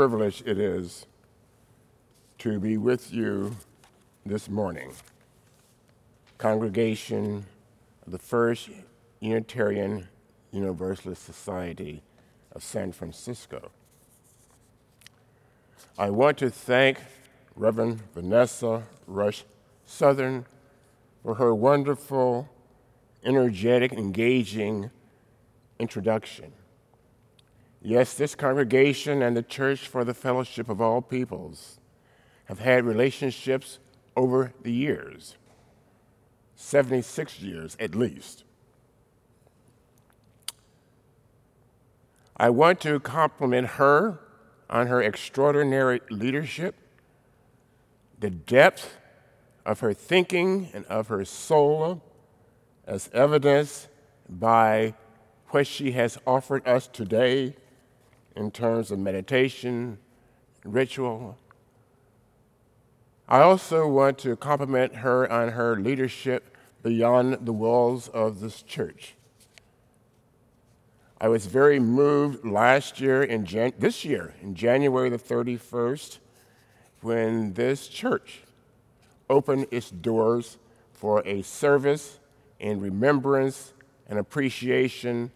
privilege it is to be with you this morning. Congregation of the First Unitarian Universalist Society of San Francisco. I want to thank Reverend Vanessa Rush Southern for her wonderful, energetic, engaging introduction. Yes, this congregation and the Church for the Fellowship of All Peoples have had relationships over the years 76 years at least. I want to compliment her on her extraordinary leadership, the depth of her thinking and of her soul, as evidenced by what she has offered us today in terms of meditation, ritual. I also want to compliment her on her leadership beyond the walls of this church. I was very moved last year in Jan- this year in January the 31st when this church opened its doors for a service in remembrance and appreciation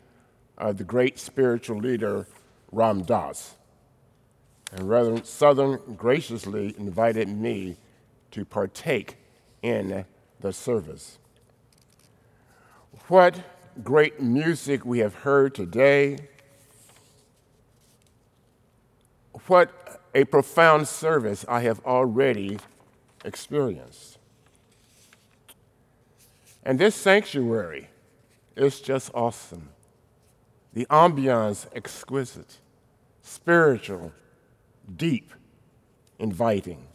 of the great spiritual leader Ram Dass. And Reverend Southern graciously invited me to partake in the service. What great music we have heard today. What a profound service I have already experienced. And this sanctuary is just awesome. The ambiance exquisite, spiritual, deep, inviting.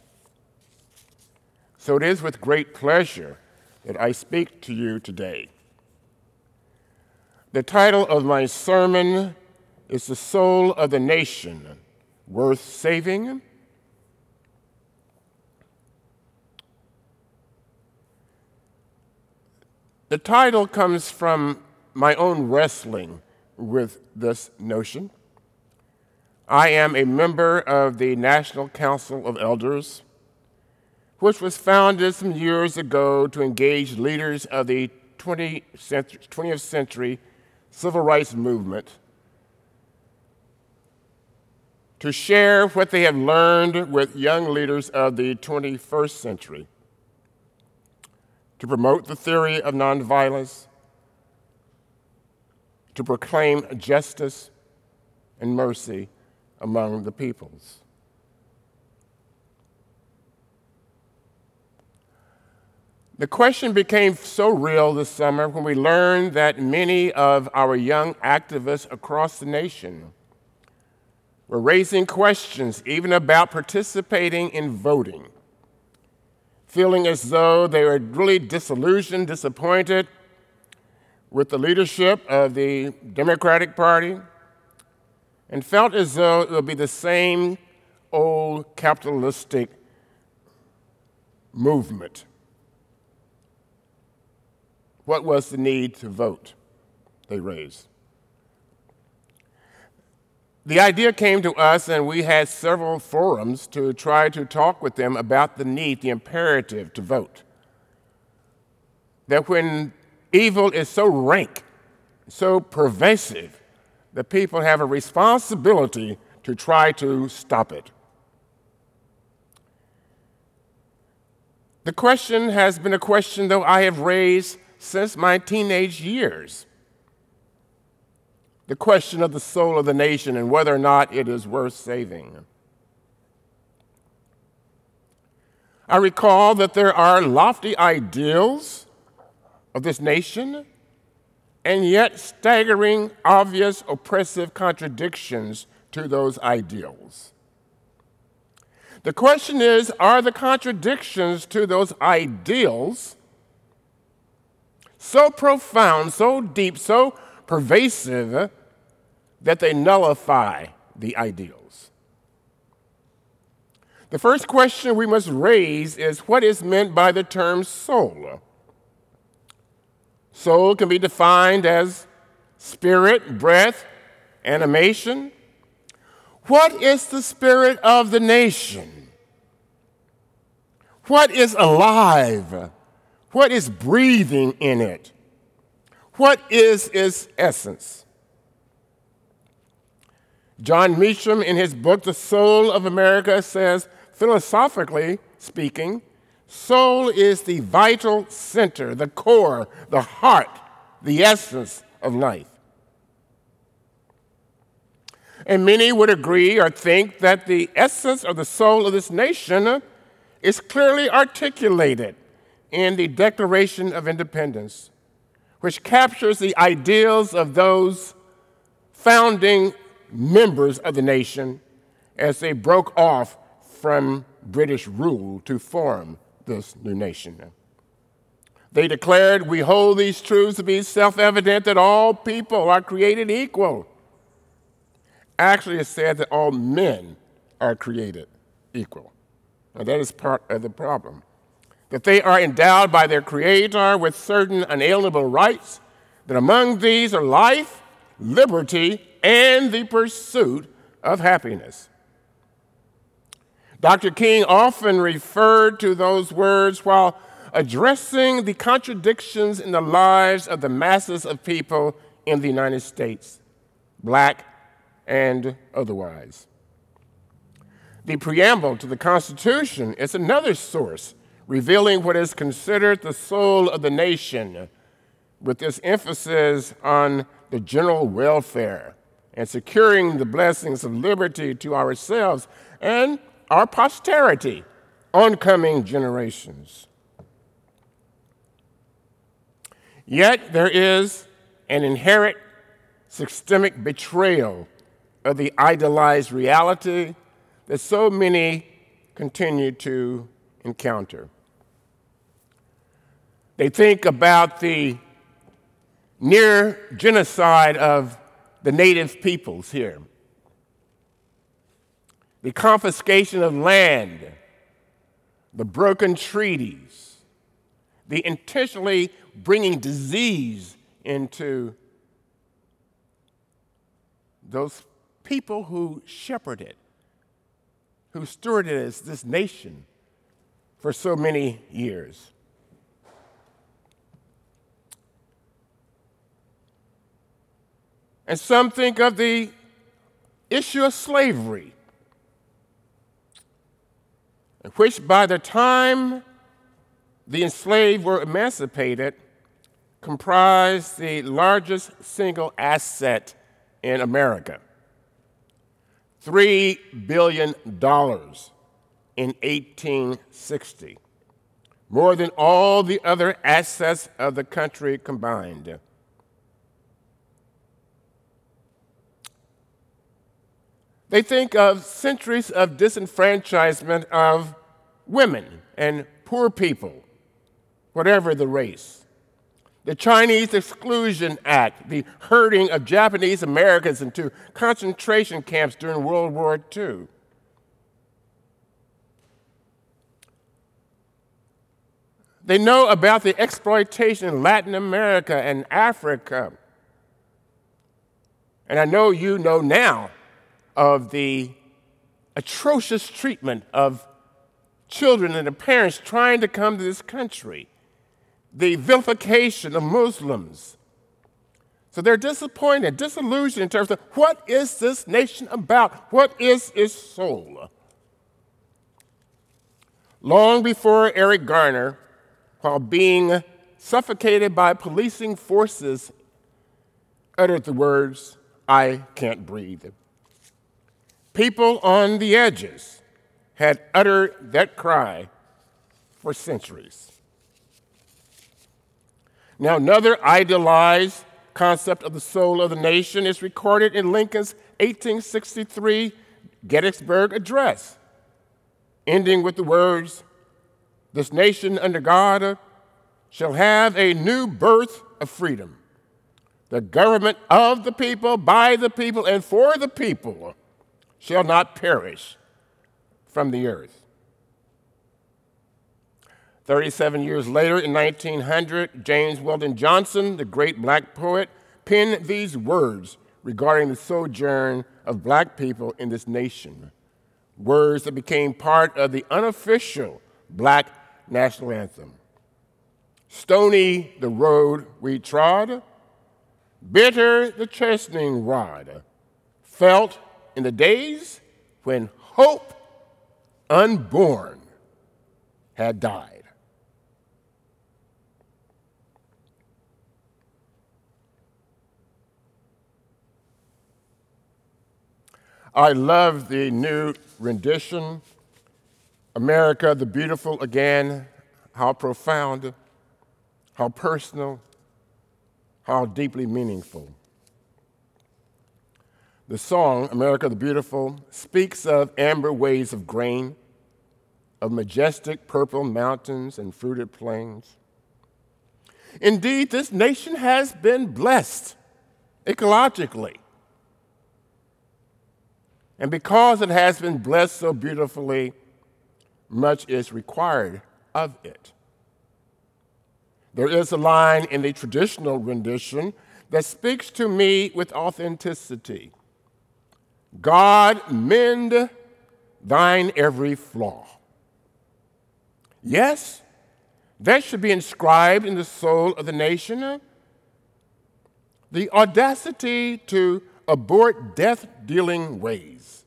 So it is with great pleasure that I speak to you today. The title of my sermon is The Soul of the Nation Worth Saving? The title comes from my own wrestling with this notion. I am a member of the National Council of Elders, which was founded some years ago to engage leaders of the 20th century civil rights movement to share what they have learned with young leaders of the 21st century, to promote the theory of nonviolence, to proclaim justice and mercy among the peoples. The question became so real this summer when we learned that many of our young activists across the nation were raising questions even about participating in voting, feeling as though they were really disillusioned, disappointed with the leadership of the Democratic Party, and felt as though it would be the same old capitalistic movement what was the need to vote? They raised. The idea came to us, and we had several forums to try to talk with them about the need, the imperative to vote. That when evil is so rank, so pervasive, that people have a responsibility to try to stop it. The question has been a question, though, I have raised since my teenage years. The question of the soul of the nation and whether or not it is worth saving. I recall that there are lofty ideals of this nation and yet staggering, obvious, oppressive contradictions to those ideals. The question is are the contradictions to those ideals so profound, so deep, so pervasive that they nullify the ideals? The first question we must raise is what is meant by the term soul? Soul can be defined as spirit, breath, animation. What is the spirit of the nation? What is alive? What is breathing in it? What is its essence? Jon Meacham, in his book, The Soul of America, says, philosophically speaking, soul is the vital center, the core, the heart, the essence of life. And many would agree or think that the essence of the soul of this nation is clearly articulated in the Declaration of Independence, which captures the ideals of those founding members of the nation as they broke off from British rule to form this new nation. They declared, We hold these truths to be self evident that all people are created equal. Actually, it said that all men are created equal. And that is part of the problem. That they are endowed by their Creator with certain unalienable rights, that among these are life, liberty, and the pursuit of happiness. Dr. King often referred to those words while addressing the contradictions in the lives of the masses of people in the United States, black and otherwise. The preamble to the Constitution is another source revealing what is considered the soul of the nation, with this emphasis on the general welfare and securing the blessings of liberty to ourselves and our posterity, oncoming generations. Yet there is an inherent systemic betrayal of the idolized reality that so many continue to encounter. They think about the near genocide of the native peoples here the confiscation of land, the broken treaties, the intentionally bringing disease into those people who shepherded, who stewarded this nation for so many years. And some think of the issue of slavery which by the time the enslaved were emancipated, comprised the largest single asset in America. $3 billion in 1860, more than all the other assets of the country combined. They think of centuries of disenfranchisement of women and poor people, whatever the race. The Chinese Exclusion Act, the herding of Japanese Americans into concentration camps during World War II. They know about the exploitation in Latin America and Africa. And I know you know now of the atrocious treatment of children and their parents trying to come to this country, the vilification of Muslims. So they're disappointed, disillusioned in terms of what is this nation about? What is its soul? Long before Eric Garner, while being suffocated by policing forces, uttered the words, I can't breathe. People on the edges had uttered that cry for centuries. Now, another idealized concept of the soul of the nation is recorded in Lincoln's 1863 Gettysburg Address, ending with the words, This nation under God shall have a new birth of freedom. The government of the people, by the people, and for the people shall not perish from the earth. 37 years later, in 1900, James Weldon Johnson, the great black poet, penned these words regarding the sojourn of black people in this nation. Words that became part of the unofficial black national anthem. Stony the road we trod, bitter the chastening rod, felt in the days when hope unborn had died. I love the new rendition, America the Beautiful again. How profound, how personal, how deeply meaningful. The song, America the Beautiful, speaks of amber waves of grain, of majestic purple mountains and fruited plains. Indeed, this nation has been blessed ecologically. And because it has been blessed so beautifully, much is required of it. There is a line in the traditional rendition that speaks to me with authenticity God, mend thine every flaw. Yes, that should be inscribed in the soul of the nation. Uh, the audacity to abort death dealing ways.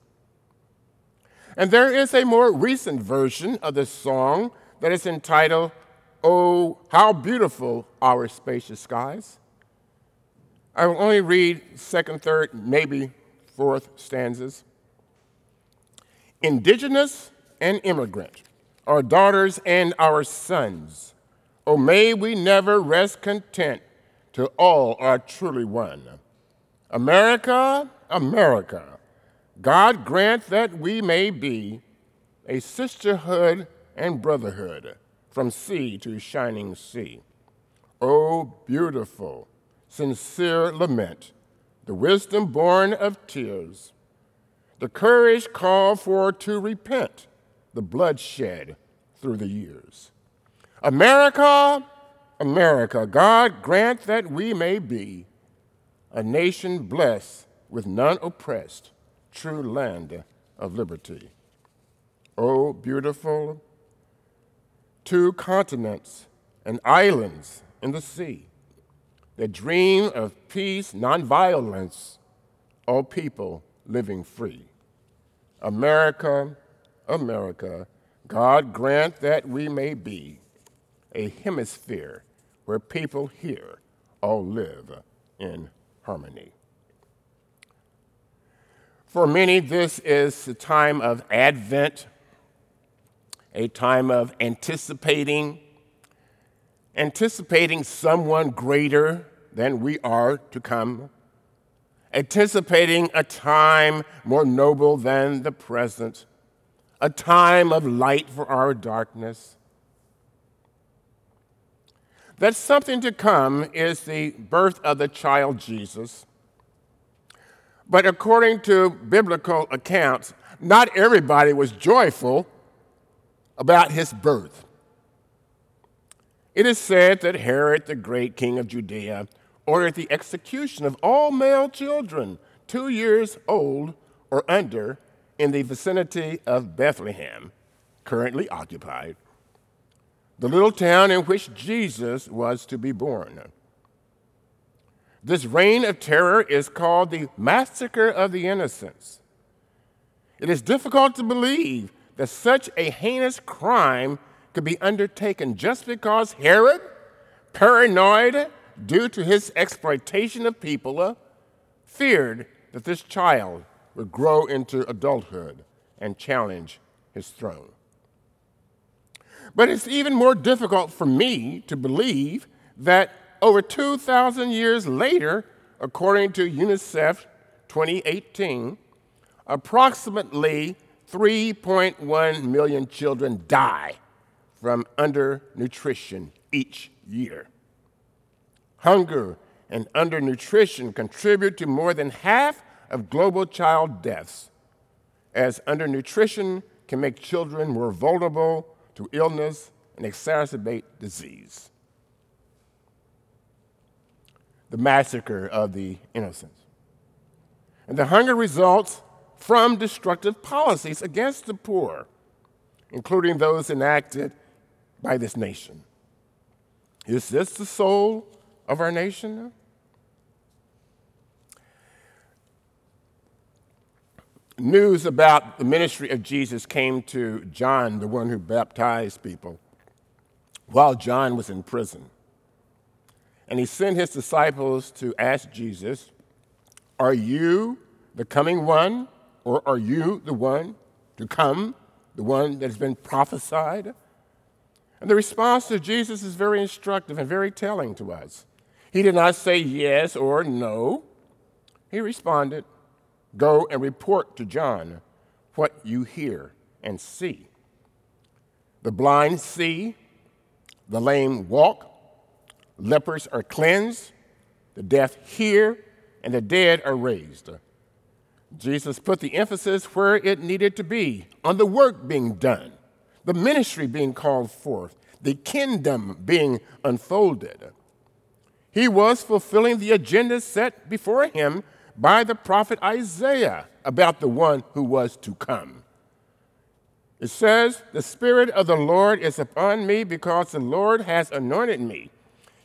And there is a more recent version of this song that is entitled, Oh, How Beautiful Our Spacious Skies. I will only read second, third, maybe fourth stanzas. Indigenous and immigrant, our daughters and our sons, oh, may we never rest content till all are truly one. America, America, God grant that we may be a sisterhood and brotherhood from sea to shining sea. Oh, beautiful, sincere lament, the wisdom born of tears, the courage called for to repent, the bloodshed through the years. America, America, God grant that we may be a nation blessed with none oppressed, true land of liberty. Oh, beautiful, two continents and islands in the sea that dream of peace, nonviolence, all people living free. America, America, God grant that we may be a hemisphere where people here all live in harmony. For many, this is a time of Advent, a time of anticipating, anticipating someone greater than we are to come, anticipating a time more noble than the present, a time of light for our darkness. That something to come is the birth of the child Jesus. But according to biblical accounts, not everybody was joyful about his birth. It is said that Herod, the great king of Judea, ordered the execution of all male children two years old or under in the vicinity of Bethlehem, currently occupied, the little town in which Jesus was to be born. This reign of terror is called the Massacre of the Innocents. It is difficult to believe that such a heinous crime could be undertaken just because Herod, paranoid due to his exploitation of people, uh, feared that this child would grow into adulthood and challenge his throne. But it's even more difficult for me to believe that over 2,000 years later, according to UNICEF 2018, approximately 3.1 million children die from undernutrition each year. Hunger and undernutrition contribute to more than half of global child deaths, as undernutrition can make children more vulnerable to illness and exacerbate disease. The massacre of the innocents. And the hunger results from destructive policies against the poor, including those enacted by this nation. Is this the soul of our nation? News about the ministry of Jesus came to John, the one who baptized people, while John was in prison. And he sent his disciples to ask Jesus, Are you the coming one, or are you the one to come, the one that has been prophesied? And the response to Jesus is very instructive and very telling to us. He did not say yes or no. He responded, Go and report to John what you hear and see. The blind see, the lame walk, lepers are cleansed, the deaf hear, and the dead are raised. Jesus put the emphasis where it needed to be on the work being done the ministry being called forth, the kingdom being unfolded. He was fulfilling the agenda set before him by the prophet Isaiah about the one who was to come. It says, The Spirit of the Lord is upon me because the Lord has anointed me.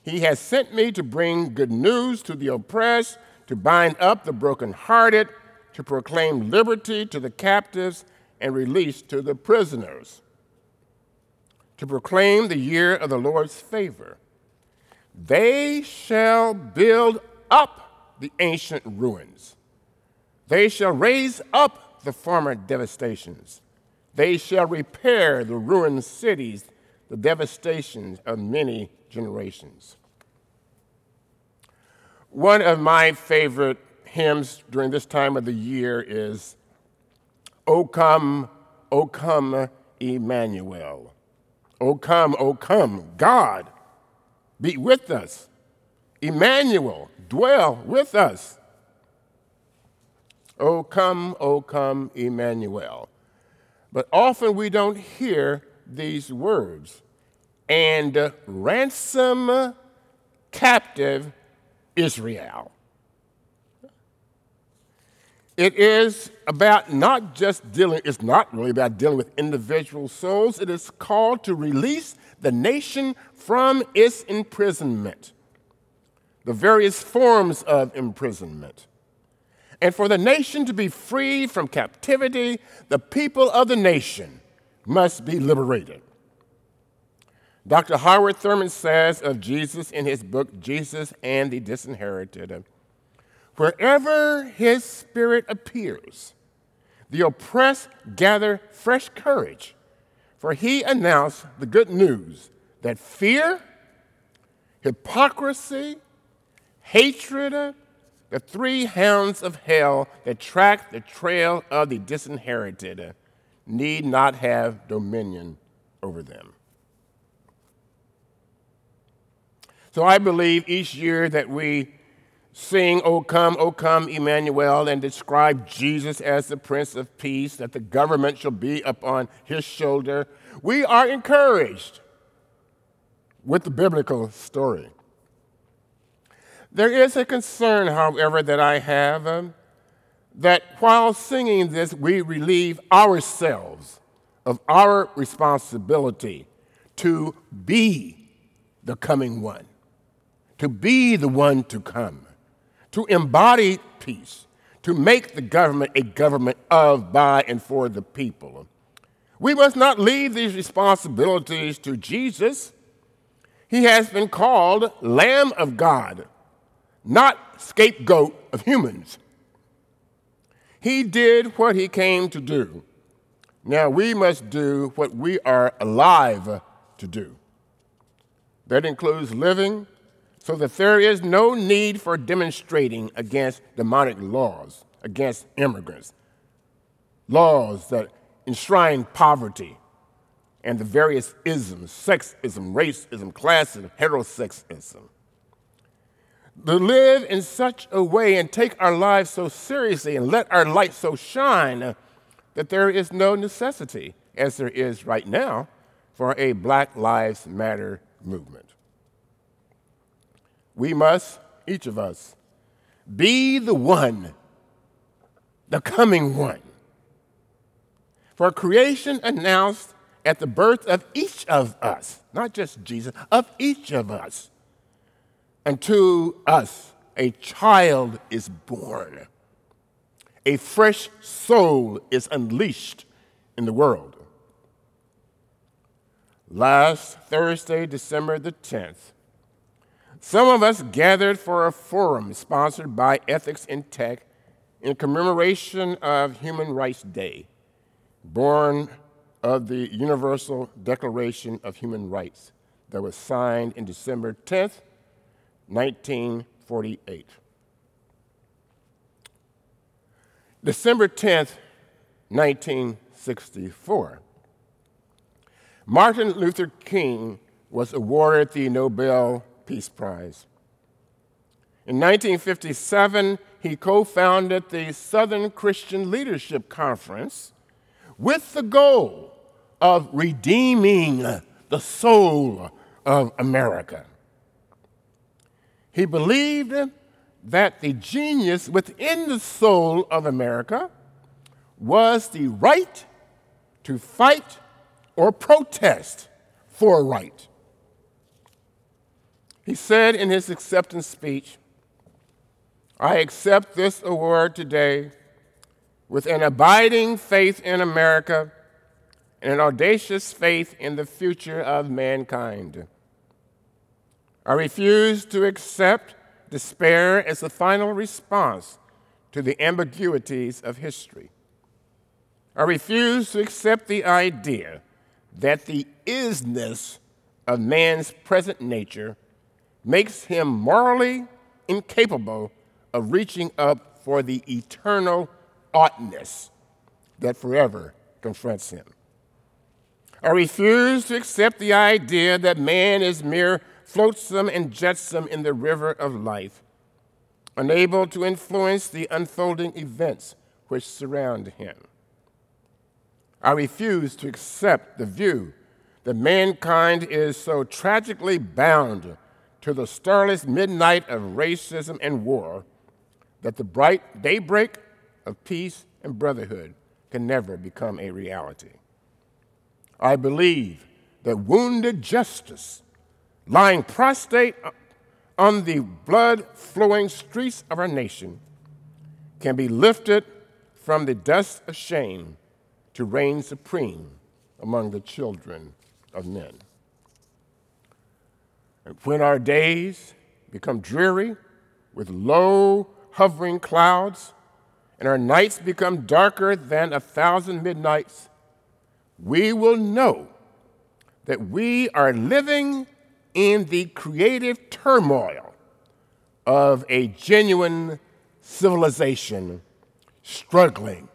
He has sent me to bring good news to the oppressed, to bind up the brokenhearted, to proclaim liberty to the captives and release to the prisoners to proclaim the year of the Lord's favor. They shall build up the ancient ruins. They shall raise up the former devastations. They shall repair the ruined cities, the devastations of many generations. One of my favorite hymns during this time of the year is O come, O come, Emmanuel. O come, O come, God, be with us. Emmanuel, dwell with us. O come, O come, Emmanuel. But often we don't hear these words. And ransom captive Israel. It is about not just dealing, it's not really about dealing with individual souls. It is called to release the nation from its imprisonment, the various forms of imprisonment. And for the nation to be free from captivity, the people of the nation must be liberated. Dr. Howard Thurman says of Jesus in his book, Jesus and the Disinherited Wherever his spirit appears, the oppressed gather fresh courage, for he announced the good news that fear, hypocrisy, hatred, uh, the three hounds of hell that track the trail of the disinherited, uh, need not have dominion over them. So I believe each year that we sing, O come, O come, Emmanuel, and describe Jesus as the Prince of Peace, that the government shall be upon his shoulder, we are encouraged with the biblical story. There is a concern, however, that I have um, that while singing this, we relieve ourselves of our responsibility to be the coming one, to be the one to come to embody peace, to make the government a government of, by, and for the people. We must not leave these responsibilities to Jesus. He has been called Lamb of God, not scapegoat of humans. He did what he came to do. Now we must do what we are alive to do. That includes living so that there is no need for demonstrating against demonic laws, against immigrants, laws that enshrine poverty and the various isms sexism, racism, classism, heterosexism. To live in such a way and take our lives so seriously and let our light so shine uh, that there is no necessity, as there is right now, for a Black Lives Matter movement. We must, each of us, be the one, the coming one. For creation announced at the birth of each of us, not just Jesus, of each of us. And to us, a child is born. A fresh soul is unleashed in the world. Last Thursday, December the 10th, some of us gathered for a forum sponsored by Ethics in Tech in commemoration of Human Rights Day, born of the Universal Declaration of Human Rights that was signed in December 10th, 1948. December 10th, 1964, Martin Luther King was awarded the Nobel Peace Prize. In 1957, he co founded the Southern Christian Leadership Conference with the goal of redeeming the soul of America. He believed that the genius within the soul of America was the right to fight or protest for right. He said in his acceptance speech, I accept this award today with an abiding faith in America and an audacious faith in the future of mankind. I refuse to accept despair as the final response to the ambiguities of history. I refuse to accept the idea that the isness of man's present nature makes him morally incapable of reaching up for the eternal oughtness that forever confronts him. I refuse to accept the idea that man is mere flotsam and jetsam in the river of life, unable to influence the unfolding events which surround him. I refuse to accept the view that mankind is so tragically bound to the starless midnight of racism and war that the bright daybreak of peace and brotherhood can never become a reality. I believe that wounded justice, lying prostrate on the blood flowing streets of our nation, can be lifted from the dust of shame to reign supreme among the children of men. When our days become dreary with low hovering clouds, and our nights become darker than a thousand midnights, we will know that we are living in the creative turmoil of a genuine civilization struggling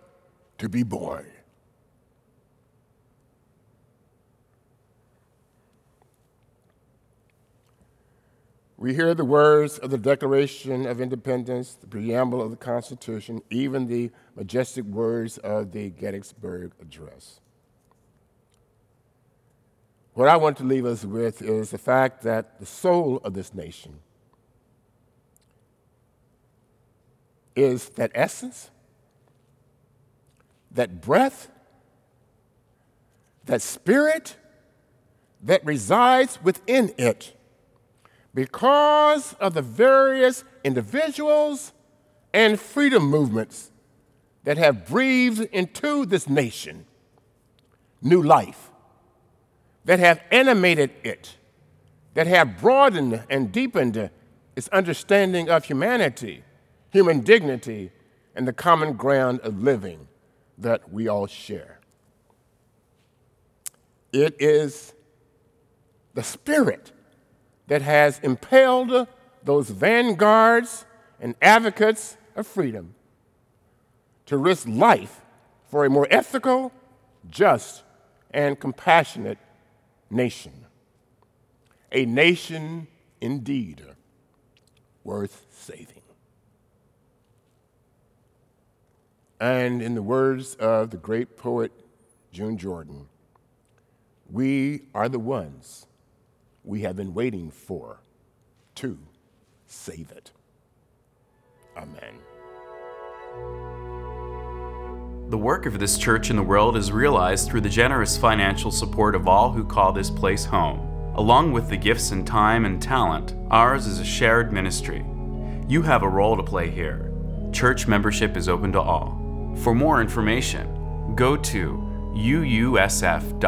to be born. We hear the words of the Declaration of Independence, the preamble of the Constitution, even the majestic words of the Gettysburg Address. What I want to leave us with is the fact that the soul of this nation is that essence, that breath, that spirit that resides within it because of the various individuals and freedom movements that have breathed into this nation new life that have animated it, that have broadened and deepened its understanding of humanity, human dignity, and the common ground of living that we all share. It is the spirit that has impelled those vanguards and advocates of freedom to risk life for a more ethical, just, and compassionate nation. A nation indeed worth saving. And in the words of the great poet June Jordan, we are the ones we have been waiting for to save it. Amen. The work of this church in the world is realized through the generous financial support of all who call this place home. Along with the gifts and time and talent, ours is a shared ministry. You have a role to play here. Church membership is open to all. For more information, go to uusf.org